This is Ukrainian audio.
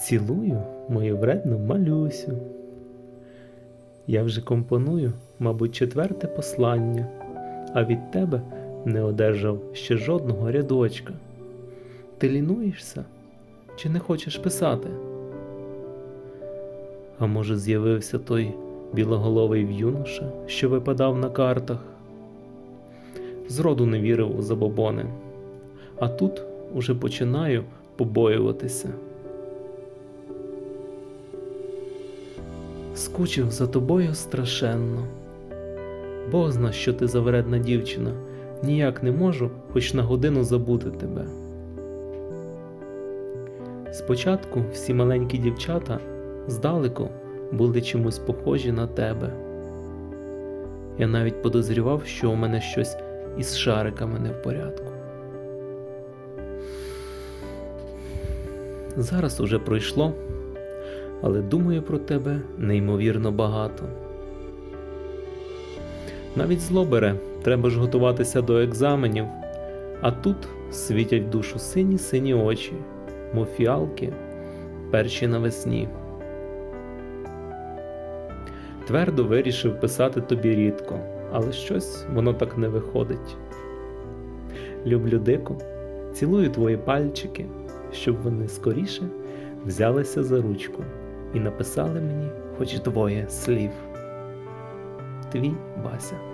Цілую мою вредну малюсю. Я вже компоную, мабуть, четверте послання, а від тебе не одержав ще жодного рядочка. Ти лінуєшся чи не хочеш писати? А може, з'явився той білоголовий юноша, що випадав на картах? Зроду не вірив у забобони, а тут уже починаю побоюватися. Скучив за тобою страшенно. Бог зна, що ти за вредна дівчина, ніяк не можу хоч на годину забути тебе. Спочатку всі маленькі дівчата здалеку були чимось похожі на тебе. Я навіть подозрював, що у мене щось із шариками не в порядку. Зараз уже пройшло, але думаю про тебе неймовірно багато. Навіть зло бере, треба ж готуватися до екзаменів, а тут світять душу сині сині очі, мов фіалки, перші навесні. Твердо вирішив писати тобі рідко, але щось воно так не виходить. Люблю дико, цілую твої пальчики, щоб вони скоріше взялися за ручку і написали мені хоч двоє слів. Твій Вася.